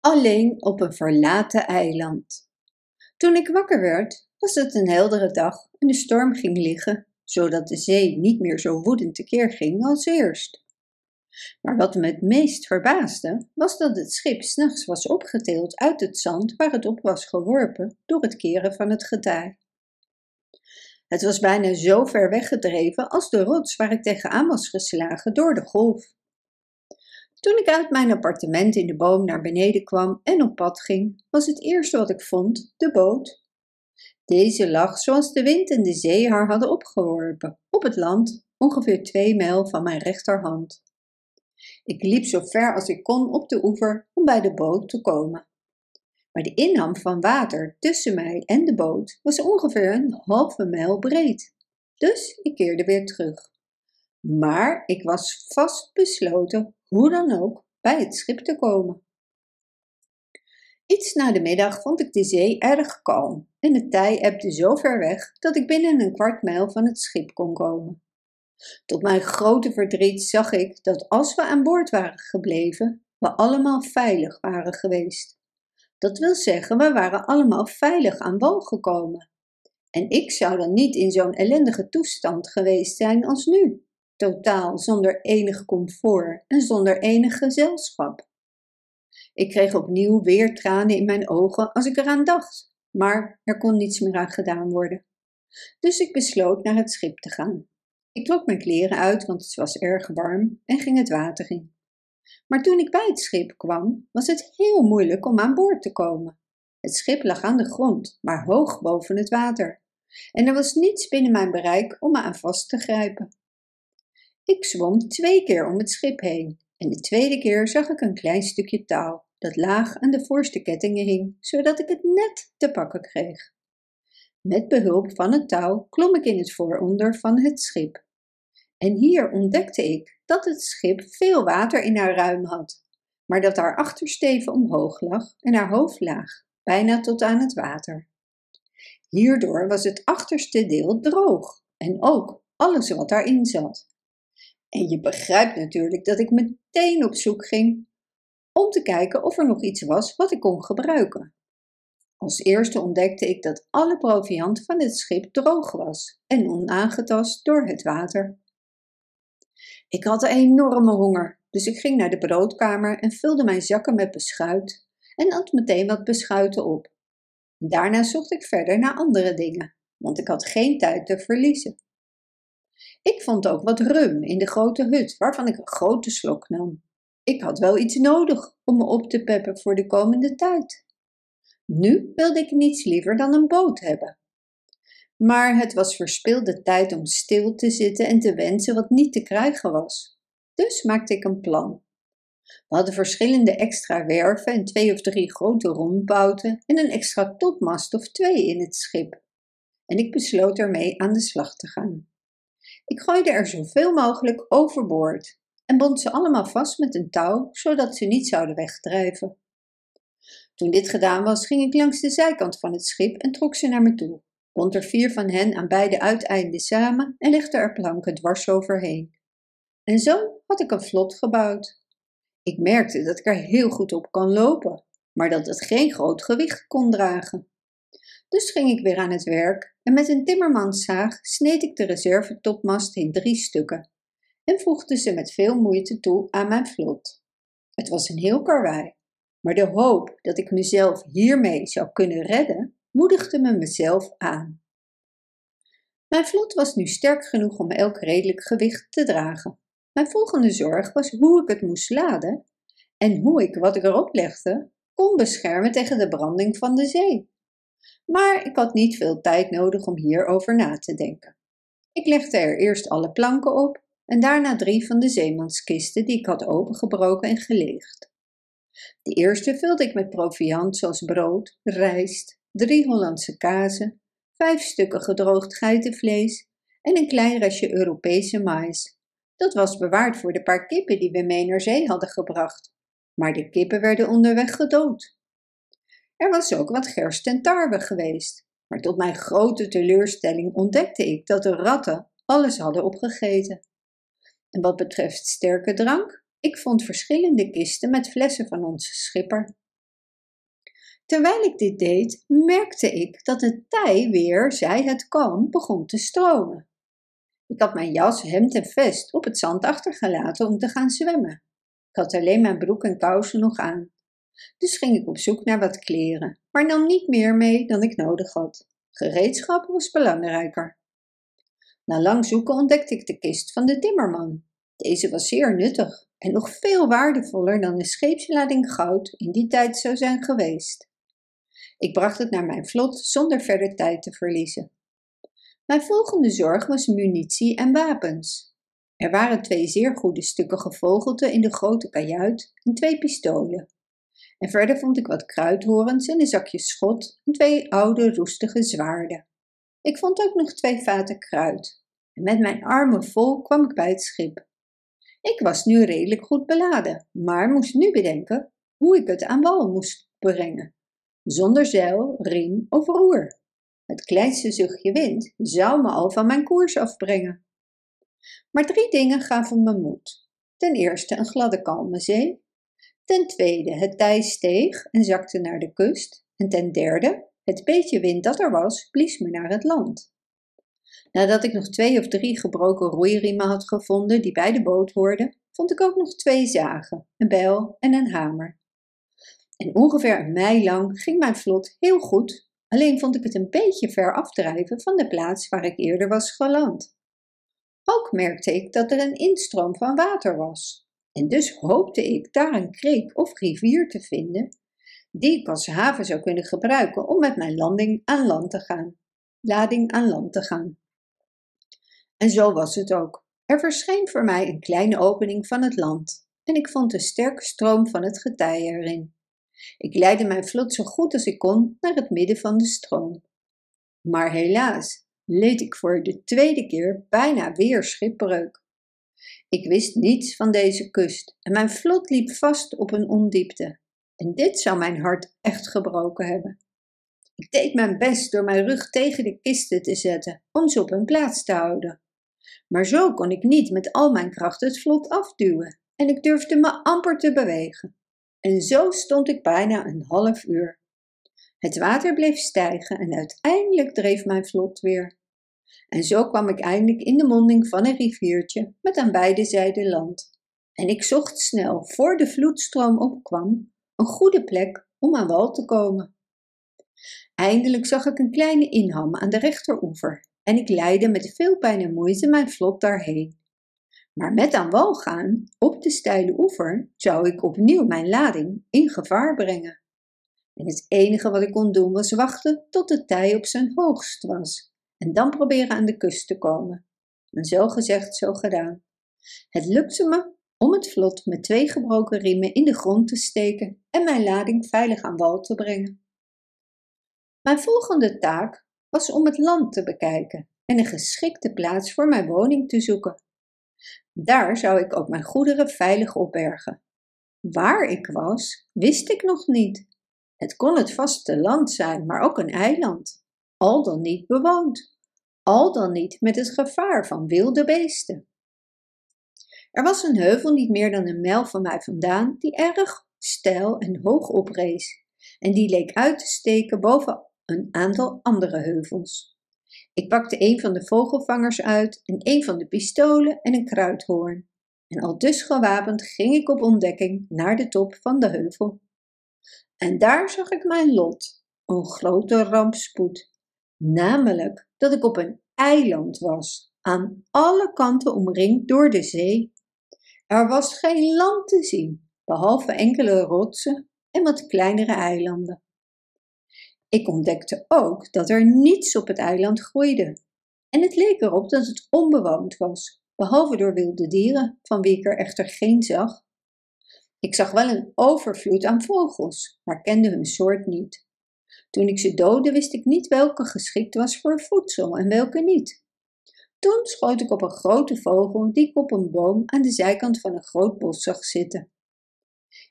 alleen op een verlaten eiland. Toen ik wakker werd, was het een heldere dag en de storm ging liggen, zodat de zee niet meer zo woedend tekeer ging als eerst. Maar wat me het meest verbaasde, was dat het schip s'nachts was opgetild uit het zand waar het op was geworpen door het keren van het getij. Het was bijna zo ver weggedreven als de rots waar ik tegenaan was geslagen door de golf. Toen ik uit mijn appartement in de boom naar beneden kwam en op pad ging, was het eerste wat ik vond de boot. Deze lag zoals de wind en de zee haar hadden opgeworpen, op het land, ongeveer twee mijl van mijn rechterhand. Ik liep zo ver als ik kon op de oever om bij de boot te komen. Maar de inham van water tussen mij en de boot was ongeveer een halve mijl breed. Dus ik keerde weer terug. Maar ik was vast besloten hoe dan ook bij het schip te komen. Iets na de middag vond ik de zee erg kalm en het tij ebde zo ver weg dat ik binnen een kwart mijl van het schip kon komen. Tot mijn grote verdriet zag ik dat als we aan boord waren gebleven, we allemaal veilig waren geweest. Dat wil zeggen, we waren allemaal veilig aan wal gekomen. En ik zou dan niet in zo'n ellendige toestand geweest zijn als nu totaal zonder enig comfort en zonder enig gezelschap. Ik kreeg opnieuw weer tranen in mijn ogen als ik eraan dacht, maar er kon niets meer aan gedaan worden. Dus ik besloot naar het schip te gaan. Ik trok mijn kleren uit, want het was erg warm, en ging het water in. Maar toen ik bij het schip kwam, was het heel moeilijk om aan boord te komen. Het schip lag aan de grond, maar hoog boven het water. En er was niets binnen mijn bereik om me aan vast te grijpen. Ik zwom twee keer om het schip heen en de tweede keer zag ik een klein stukje touw dat laag aan de voorste kettingen hing, zodat ik het net te pakken kreeg. Met behulp van het touw klom ik in het vooronder van het schip. En hier ontdekte ik dat het schip veel water in haar ruim had, maar dat haar achtersteven omhoog lag en haar hoofd laag, bijna tot aan het water. Hierdoor was het achterste deel droog en ook alles wat daarin zat. En je begrijpt natuurlijk dat ik meteen op zoek ging om te kijken of er nog iets was wat ik kon gebruiken. Als eerste ontdekte ik dat alle proviand van het schip droog was en onaangetast door het water. Ik had een enorme honger, dus ik ging naar de broodkamer en vulde mijn zakken met beschuit en at meteen wat beschuiten op. Daarna zocht ik verder naar andere dingen, want ik had geen tijd te verliezen. Ik vond ook wat rum in de grote hut, waarvan ik een grote slok nam. Ik had wel iets nodig om me op te peppen voor de komende tijd. Nu wilde ik niets liever dan een boot hebben. Maar het was verspilde tijd om stil te zitten en te wensen wat niet te krijgen was. Dus maakte ik een plan. We hadden verschillende extra werven en twee of drie grote rondbouten en een extra topmast of twee in het schip. En ik besloot ermee aan de slag te gaan. Ik gooide er zoveel mogelijk overboord en bond ze allemaal vast met een touw, zodat ze niet zouden wegdrijven. Toen dit gedaan was, ging ik langs de zijkant van het schip en trok ze naar me toe, bond er vier van hen aan beide uiteinden samen en legde er planken dwars overheen. En zo had ik een vlot gebouwd. Ik merkte dat ik er heel goed op kan lopen, maar dat het geen groot gewicht kon dragen. Dus ging ik weer aan het werk en met een timmermanszaag sneed ik de reservetopmast in drie stukken en voegde ze met veel moeite toe aan mijn vlot. Het was een heel karwei, maar de hoop dat ik mezelf hiermee zou kunnen redden, moedigde me mezelf aan. Mijn vlot was nu sterk genoeg om elk redelijk gewicht te dragen. Mijn volgende zorg was hoe ik het moest laden en hoe ik wat ik erop legde kon beschermen tegen de branding van de zee. Maar ik had niet veel tijd nodig om hierover na te denken. Ik legde er eerst alle planken op en daarna drie van de zeemanskisten die ik had opengebroken en geleegd. De eerste vulde ik met proviand zoals brood, rijst, drie Hollandse kazen, vijf stukken gedroogd geitenvlees en een klein restje Europese mais. Dat was bewaard voor de paar kippen die we mee naar zee hadden gebracht. Maar de kippen werden onderweg gedood. Er was ook wat gerst en tarwe geweest, maar tot mijn grote teleurstelling ontdekte ik dat de ratten alles hadden opgegeten. En wat betreft sterke drank, ik vond verschillende kisten met flessen van onze schipper. terwijl ik dit deed, merkte ik dat het tij weer, zij het kan, begon te stromen. Ik had mijn jas, hemd en vest op het zand achtergelaten om te gaan zwemmen. Ik had alleen mijn broek en kousen nog aan. Dus ging ik op zoek naar wat kleren, maar nam niet meer mee dan ik nodig had. Gereedschap was belangrijker. Na lang zoeken ontdekte ik de kist van de timmerman. Deze was zeer nuttig en nog veel waardevoller dan een scheepslading goud in die tijd zou zijn geweest. Ik bracht het naar mijn vlot zonder verder tijd te verliezen. Mijn volgende zorg was munitie en wapens. Er waren twee zeer goede stukken gevogelte in de grote kajuit en twee pistolen. En verder vond ik wat kruidhorens en een zakje schot en twee oude roestige zwaarden. Ik vond ook nog twee vaten kruid. En met mijn armen vol kwam ik bij het schip. Ik was nu redelijk goed beladen, maar moest nu bedenken hoe ik het aan wal moest brengen. Zonder zeil, riem of roer. Het kleinste zuchtje wind zou me al van mijn koers afbrengen. Maar drie dingen gaven me moed. Ten eerste een gladde kalme zee. Ten tweede het tij steeg en zakte naar de kust. En ten derde, het beetje wind dat er was, blies me naar het land. Nadat ik nog twee of drie gebroken roeiriemen had gevonden die bij de boot hoorden, vond ik ook nog twee zagen, een bijl en een hamer. En ongeveer een mijl lang ging mijn vlot heel goed, alleen vond ik het een beetje ver afdrijven van de plaats waar ik eerder was geland. Ook merkte ik dat er een instroom van water was, en dus hoopte ik daar een kreek of rivier te vinden die ik als haven zou kunnen gebruiken om met mijn landing aan land te gaan. Lading aan land te gaan. En zo was het ook. Er verscheen voor mij een kleine opening van het land en ik vond een sterke stroom van het getij erin. Ik leidde mijn vlot zo goed als ik kon naar het midden van de stroom. Maar helaas leed ik voor de tweede keer bijna weer schipbreuk. Ik wist niets van deze kust en mijn vlot liep vast op een ondiepte. En dit zou mijn hart echt gebroken hebben. Ik deed mijn best door mijn rug tegen de kisten te zetten om ze op hun plaats te houden. Maar zo kon ik niet met al mijn kracht het vlot afduwen en ik durfde me amper te bewegen. En zo stond ik bijna een half uur. Het water bleef stijgen en uiteindelijk dreef mijn vlot weer. En zo kwam ik eindelijk in de monding van een riviertje met aan beide zijden land. En ik zocht snel, voor de vloedstroom opkwam, een goede plek om aan wal te komen. Eindelijk zag ik een kleine inham aan de rechteroever en ik leidde met veel pijn en moeite mijn vlot daarheen. Maar met aan wal gaan, op de steile oever, zou ik opnieuw mijn lading in gevaar brengen. En het enige wat ik kon doen was wachten tot de tij op zijn hoogst was en dan proberen aan de kust te komen. En zo gezegd, zo gedaan. Het lukte me om het vlot met twee gebroken riemen in de grond te steken en mijn lading veilig aan wal te brengen. Mijn volgende taak was om het land te bekijken en een geschikte plaats voor mijn woning te zoeken. Daar zou ik ook mijn goederen veilig opbergen. Waar ik was, wist ik nog niet. Het kon het vaste land zijn, maar ook een eiland, al dan niet bewoond, al dan niet met het gevaar van wilde beesten. Er was een heuvel niet meer dan een mijl van mij vandaan, die erg steil en hoog oprees, en die leek uit te steken boven een aantal andere heuvels. Ik pakte een van de vogelvangers uit en een van de pistolen en een kruidhoorn. En al dus gewapend ging ik op ontdekking naar de top van de heuvel. En daar zag ik mijn lot, een grote rampspoed. Namelijk dat ik op een eiland was, aan alle kanten omringd door de zee. Er was geen land te zien, behalve enkele rotsen en wat kleinere eilanden. Ik ontdekte ook dat er niets op het eiland groeide. En het leek erop dat het onbewoond was, behalve door wilde dieren, van wie ik er echter geen zag. Ik zag wel een overvloed aan vogels, maar kende hun soort niet. Toen ik ze doodde, wist ik niet welke geschikt was voor voedsel en welke niet. Toen schoot ik op een grote vogel die ik op een boom aan de zijkant van een groot bos zag zitten.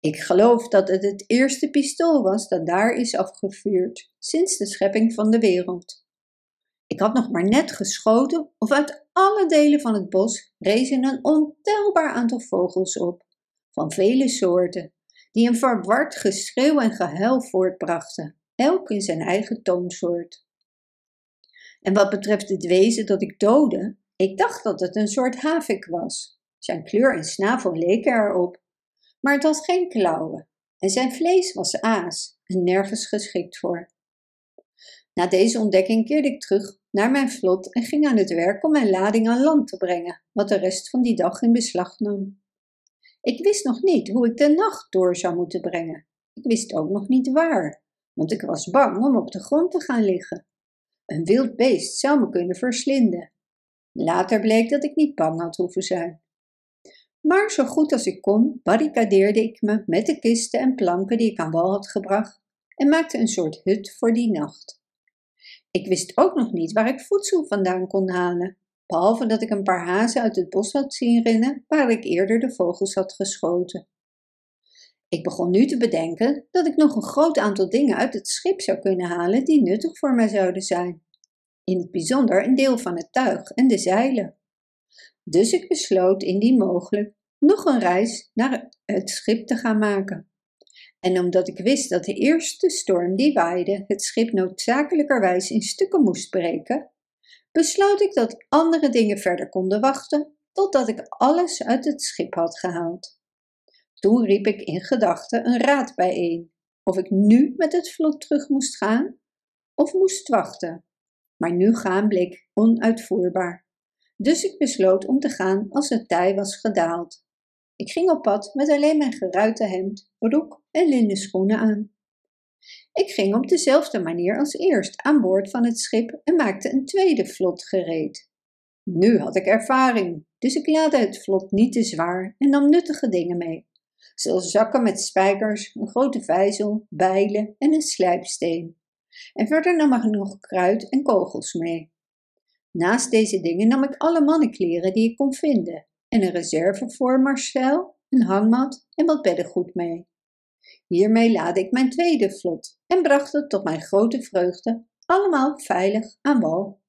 Ik geloof dat het het eerste pistool was dat daar is afgevuurd sinds de schepping van de wereld. Ik had nog maar net geschoten of uit alle delen van het bos rezen een ontelbaar aantal vogels op, van vele soorten, die een verward geschreeuw en gehuil voortbrachten, elk in zijn eigen toonsoort. En wat betreft het wezen dat ik doodde, ik dacht dat het een soort havik was. Zijn kleur en snavel leken erop, maar het had geen klauwen en zijn vlees was aas en nergens geschikt voor. Na deze ontdekking keerde ik terug naar mijn vlot en ging aan het werk om mijn lading aan land te brengen, wat de rest van die dag in beslag nam. Ik wist nog niet hoe ik de nacht door zou moeten brengen. Ik wist ook nog niet waar, want ik was bang om op de grond te gaan liggen. Een wild beest zou me kunnen verslinden. Later bleek dat ik niet bang had hoeven zijn. Maar zo goed als ik kon, barricadeerde ik me met de kisten en planken die ik aan wal had gebracht en maakte een soort hut voor die nacht. Ik wist ook nog niet waar ik voedsel vandaan kon halen, behalve dat ik een paar hazen uit het bos had zien rennen waar ik eerder de vogels had geschoten. Ik begon nu te bedenken dat ik nog een groot aantal dingen uit het schip zou kunnen halen die nuttig voor mij zouden zijn. In het bijzonder een deel van het tuig en de zeilen. Dus ik besloot indien mogelijk nog een reis naar het schip te gaan maken. En omdat ik wist dat de eerste storm die waaide het schip noodzakelijkerwijs in stukken moest breken, besloot ik dat andere dingen verder konden wachten totdat ik alles uit het schip had gehaald. Toen riep ik in gedachten een raad bijeen, of ik nu met het vlot terug moest gaan of moest wachten. Maar nu gaan bleek onuitvoerbaar. Dus ik besloot om te gaan als het tij was gedaald. Ik ging op pad met alleen mijn geruite hemd, broek en linnen schoenen aan. Ik ging op dezelfde manier als eerst aan boord van het schip en maakte een tweede vlot gereed. Nu had ik ervaring, dus ik laadde het vlot niet te zwaar en nam nuttige dingen mee, zoals zakken met spijkers, een grote vijzel, bijlen en een slijpsteen. En verder nam ik nog kruid en kogels mee. Naast deze dingen nam ik alle mannenkleren die ik kon vinden en een reserve voor Marcel, een hangmat en wat beddengoed mee. Hiermee laadde ik mijn tweede vlot en bracht het tot mijn grote vreugde allemaal veilig aan wal.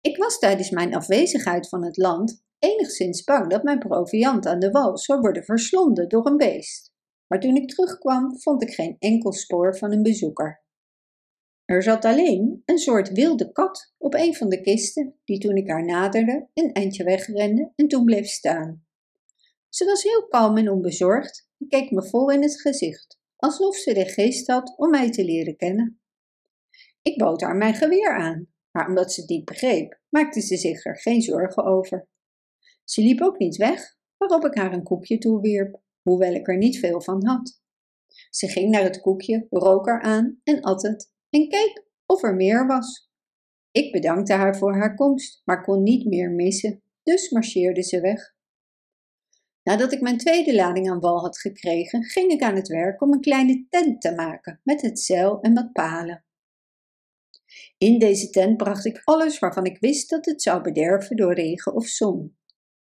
Ik was tijdens mijn afwezigheid van het land enigszins bang dat mijn proviand aan de wal zou worden verslonden door een beest. Maar toen ik terugkwam, vond ik geen enkel spoor van een bezoeker. Er zat alleen een soort wilde kat op een van de kisten, die toen ik haar naderde een eindje wegrende en toen bleef staan. Ze was heel kalm en onbezorgd en keek me vol in het gezicht, alsof ze de geest had om mij te leren kennen. Ik bood haar mijn geweer aan, maar omdat ze dit begreep, maakte ze zich er geen zorgen over. Ze liep ook niet weg, waarop ik haar een koekje toewierp, hoewel ik er niet veel van had. Ze ging naar het koekje, rook er aan en at het en keek of er meer was. Ik bedankte haar voor haar komst, maar kon niet meer missen, dus marcheerde ze weg. Nadat ik mijn tweede lading aan wal had gekregen, ging ik aan het werk om een kleine tent te maken met het zeil en wat palen. In deze tent bracht ik alles waarvan ik wist dat het zou bederven door regen of zon.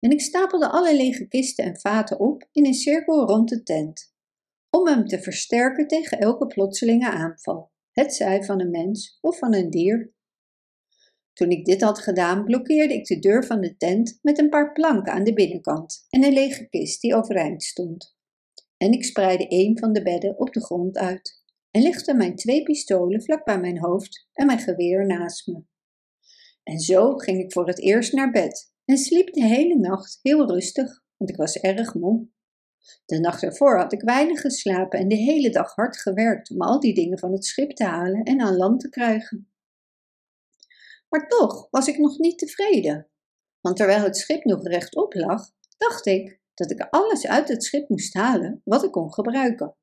En ik stapelde alle lege kisten en vaten op in een cirkel rond de tent, om hem te versterken tegen elke plotselinge aanval het zij van een mens of van een dier. Toen ik dit had gedaan, blokkeerde ik de deur van de tent met een paar planken aan de binnenkant en een lege kist die overeind stond. En ik spreidde een van de bedden op de grond uit en legde mijn twee pistolen vlak bij mijn hoofd en mijn geweer naast me. En zo ging ik voor het eerst naar bed en sliep de hele nacht heel rustig, want ik was erg moe. De nacht ervoor had ik weinig geslapen en de hele dag hard gewerkt om al die dingen van het schip te halen en aan land te krijgen. Maar toch was ik nog niet tevreden, want terwijl het schip nog rechtop lag, dacht ik dat ik alles uit het schip moest halen wat ik kon gebruiken.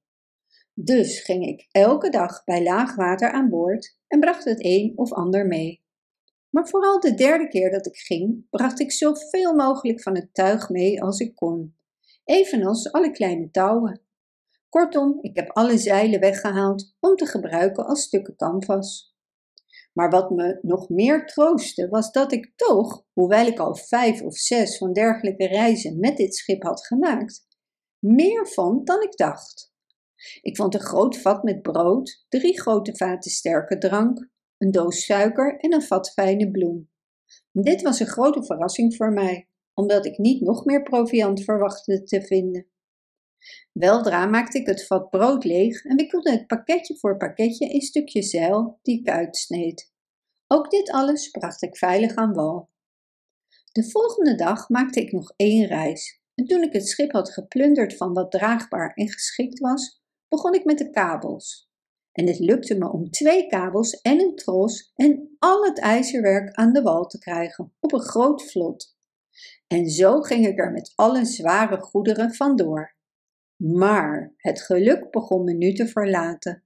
Dus ging ik elke dag bij laag water aan boord en bracht het een of ander mee. Maar vooral de derde keer dat ik ging, bracht ik zoveel mogelijk van het tuig mee als ik kon evenals alle kleine touwen. Kortom, ik heb alle zeilen weggehaald om te gebruiken als stukken canvas. Maar wat me nog meer troostte, was dat ik toch, hoewel ik al vijf of zes van dergelijke reizen met dit schip had gemaakt, meer vond dan ik dacht. Ik vond een groot vat met brood, drie grote vaten sterke drank, een doos suiker en een vat fijne bloem. Dit was een grote verrassing voor mij omdat ik niet nog meer proviand verwachtte te vinden. Weldra maakte ik het vat brood leeg en wikkelde het pakketje voor pakketje in stukjes zeil die ik uitsneed. Ook dit alles bracht ik veilig aan wal. De volgende dag maakte ik nog één reis en toen ik het schip had geplunderd van wat draagbaar en geschikt was, begon ik met de kabels. En het lukte me om twee kabels en een tros en al het ijzerwerk aan de wal te krijgen op een groot vlot. En zo ging ik er met alle zware goederen vandoor. Maar het geluk begon me nu te verlaten.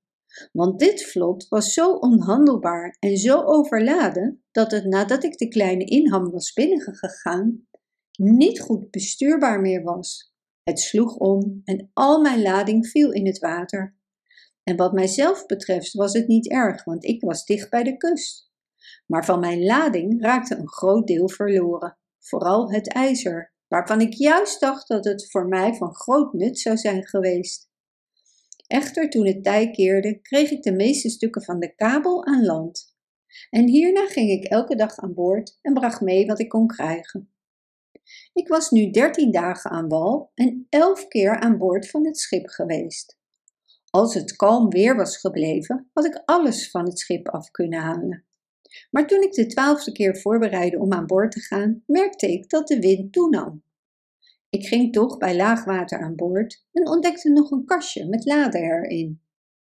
Want dit vlot was zo onhandelbaar en zo overladen dat het nadat ik de kleine inham was binnengegaan, niet goed bestuurbaar meer was. Het sloeg om en al mijn lading viel in het water. En wat mijzelf betreft was het niet erg, want ik was dicht bij de kust. Maar van mijn lading raakte een groot deel verloren, vooral het ijzer waarvan ik juist dacht dat het voor mij van groot nut zou zijn geweest. Echter, toen het tij keerde, kreeg ik de meeste stukken van de kabel aan land. En hierna ging ik elke dag aan boord en bracht mee wat ik kon krijgen. Ik was nu dertien dagen aan wal en elf keer aan boord van het schip geweest. Als het kalm weer was gebleven, had ik alles van het schip af kunnen halen. Maar toen ik de twaalfde keer voorbereidde om aan boord te gaan, merkte ik dat de wind toenam. Ik ging toch bij laagwater aan boord en ontdekte nog een kastje met laden erin.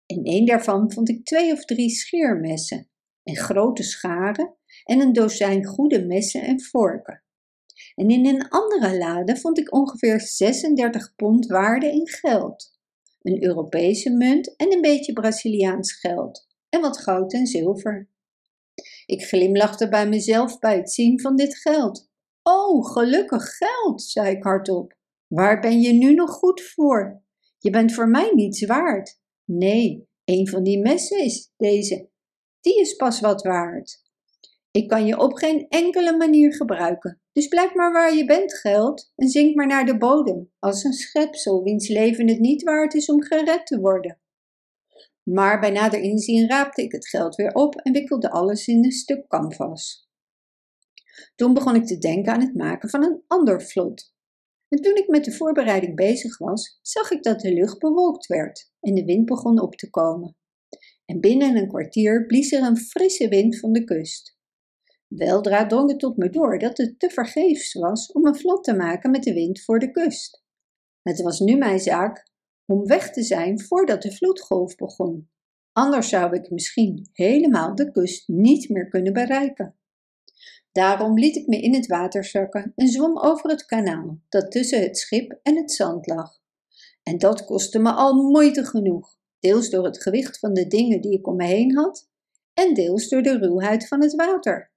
In een daarvan vond ik twee of drie scheermessen en grote scharen en een dozijn goede messen en vorken. En in een andere lade vond ik ongeveer 36 pond waarde in geld, een Europese munt en een beetje Braziliaans geld en wat goud en zilver. Ik glimlachte bij mezelf bij het zien van dit geld. Oh, gelukkig geld, zei ik hardop. Waar ben je nu nog goed voor? Je bent voor mij niets waard. Nee, een van die messen is deze. Die is pas wat waard. Ik kan je op geen enkele manier gebruiken. Dus blijf maar waar je bent, geld, en zink maar naar de bodem, als een schepsel wiens leven het niet waard is om gered te worden. Maar bij nader inzien raapte ik het geld weer op en wikkelde alles in een stuk canvas. Toen begon ik te denken aan het maken van een ander vlot. En toen ik met de voorbereiding bezig was, zag ik dat de lucht bewolkt werd en de wind begon op te komen. En binnen een kwartier blies er een frisse wind van de kust. Weldra drong het tot me door dat het te vergeefs was om een vlot te maken met de wind voor de kust. Het was nu mijn zaak om weg te zijn voordat de vloedgolf begon. Anders zou ik misschien helemaal de kust niet meer kunnen bereiken. Daarom liet ik me in het water zakken en zwom over het kanaal dat tussen het schip en het zand lag. En dat kostte me al moeite genoeg, deels door het gewicht van de dingen die ik om me heen had en deels door de ruwheid van het water.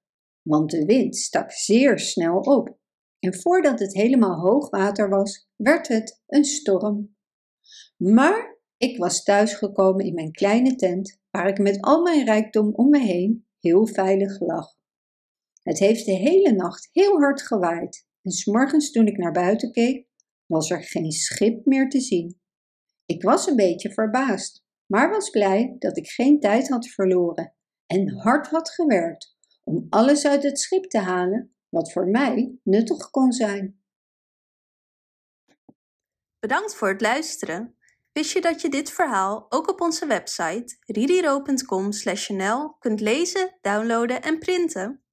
Want de wind stak zeer snel op en voordat het helemaal hoog water was, werd het een storm. Maar ik was thuisgekomen in mijn kleine tent, waar ik met al mijn rijkdom om me heen heel veilig lag. Het heeft de hele nacht heel hard gewaaid en s'morgens toen ik naar buiten keek, was er geen schip meer te zien. Ik was een beetje verbaasd, maar was blij dat ik geen tijd had verloren en hard had gewerkt om alles uit het schip te halen wat voor mij nuttig kon zijn. Bedankt voor het luisteren. Wist je dat je dit verhaal ook op onze website ririro.com/nl kunt lezen, downloaden en printen?